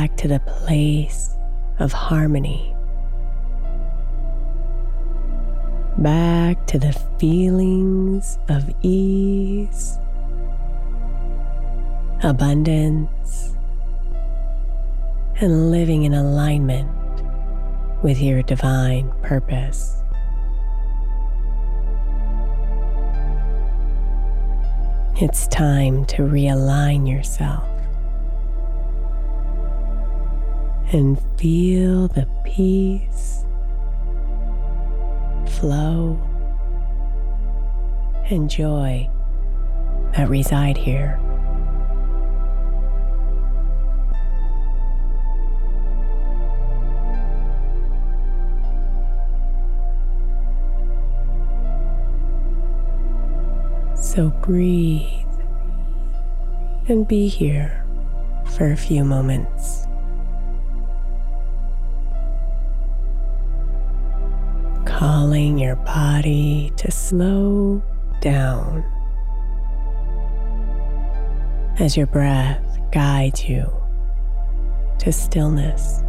Back to the place of harmony. Back to the feelings of ease, abundance, and living in alignment with your divine purpose. It's time to realign yourself and feel the peace, flow, and joy that reside here. So breathe and be here for a few moments. Calling your body to slow down as your breath guides you to stillness.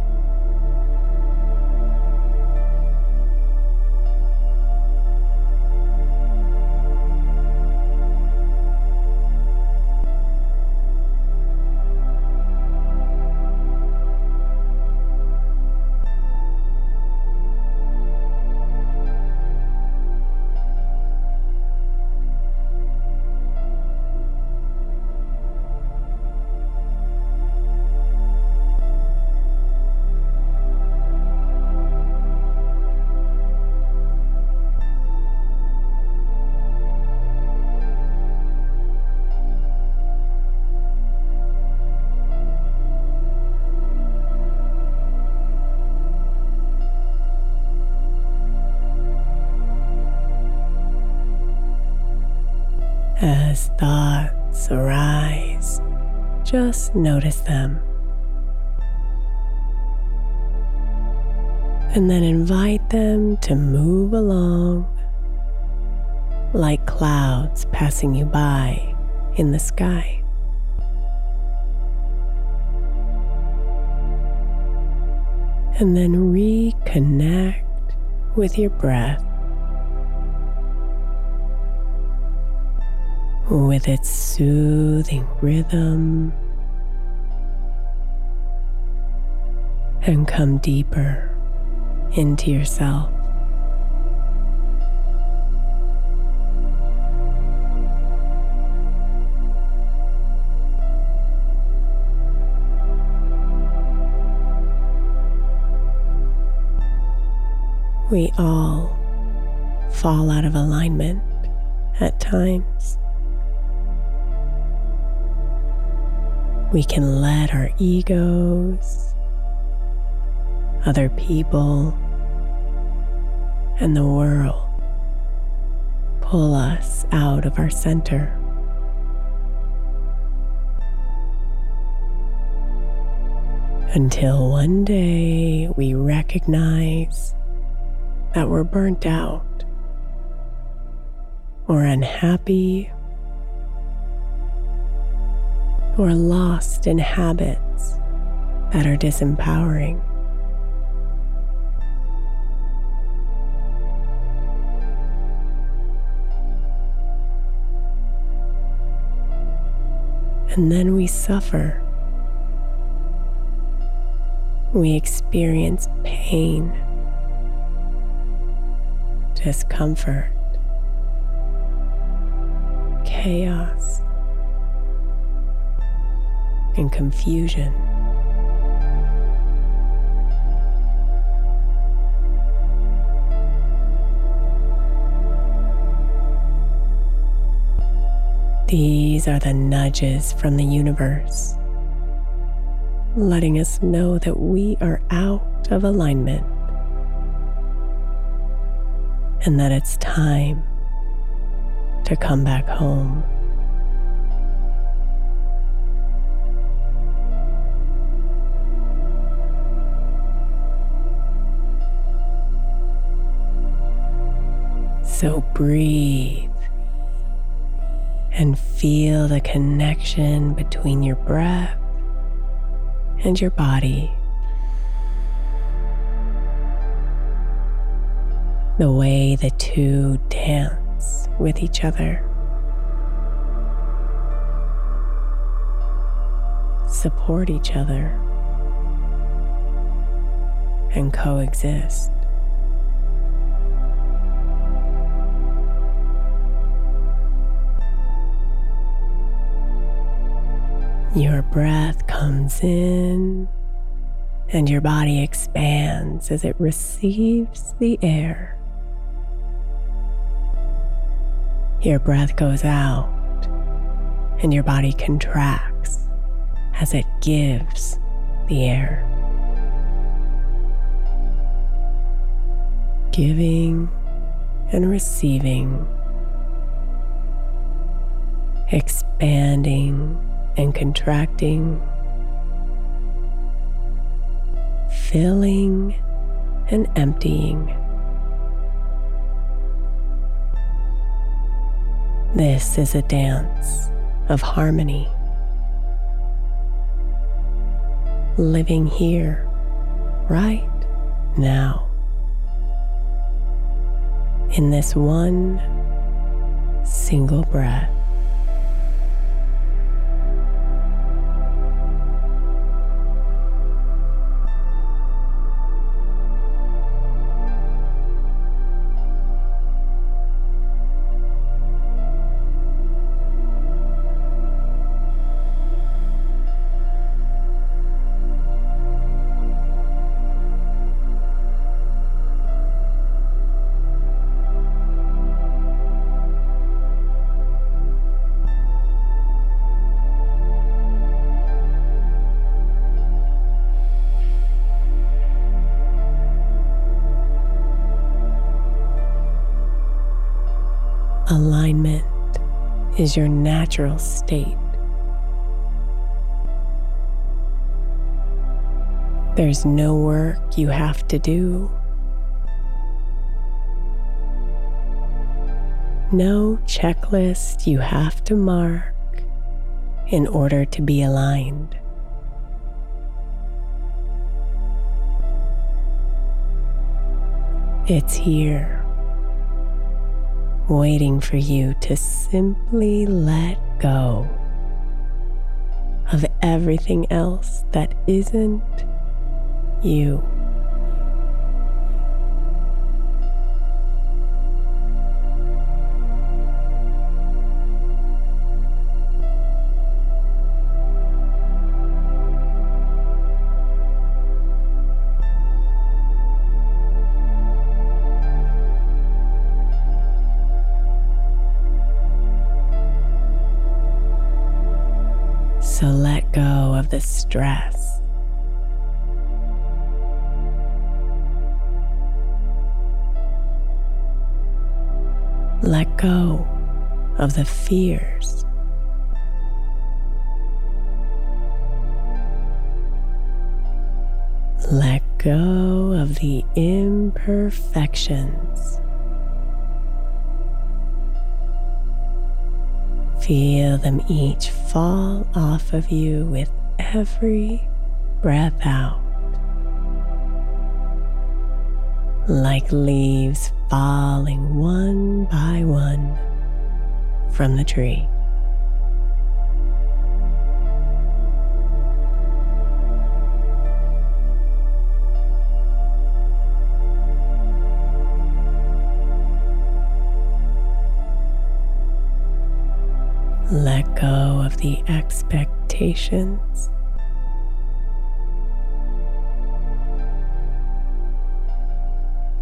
Just notice them. And then invite them to move along like clouds passing you by in the sky. And then reconnect with your breath. with its soothing rhythm and come deeper into yourself. We all fall out of alignment at times. We can let our egos, other people, and the world pull us out of our center. Until one day we recognize that we're burnt out or unhappy or lost in habits that are disempowering. And then we suffer. We experience pain, discomfort, chaos and confusion. These are the nudges from the universe, letting us know that we are out of alignment and that it's time to come back home. So breathe and feel the connection between your breath and your body. The way the two dance with each other. Support each other and coexist. Your breath comes in and your body expands as it receives the air. Your breath goes out and your body contracts as it gives the air. Giving and receiving, expanding and contracting, filling and emptying. This is a dance of harmony. Living here, right now. In this one single breath. Alignment is your natural state. There's no work you have to do. No checklist you have to mark in order to be aligned. It's here waiting for you to simply let go of everything else that isn't you. So let go of the stress. Let go of the fears. Let go of the imperfections. Feel them each fall off of you with every breath out. Like leaves falling one by one from the tree. Let go of the expectations.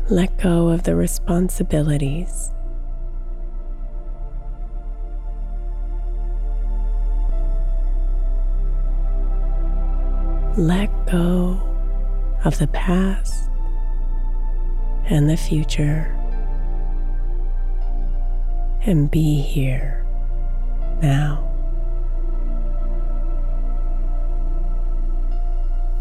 Let go of the responsibilities. Let go of the past and the future and be here now.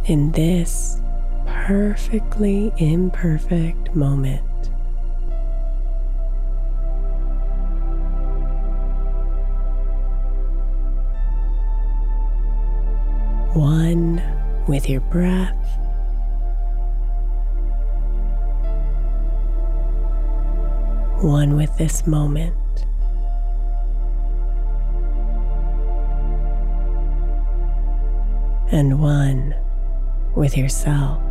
In this perfectly imperfect moment. One with your breath. One with this moment. And one with yourself.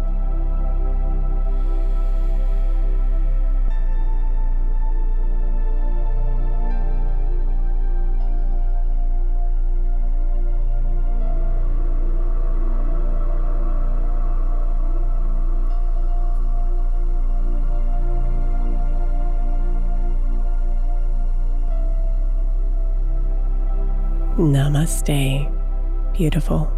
Namaste, beautiful.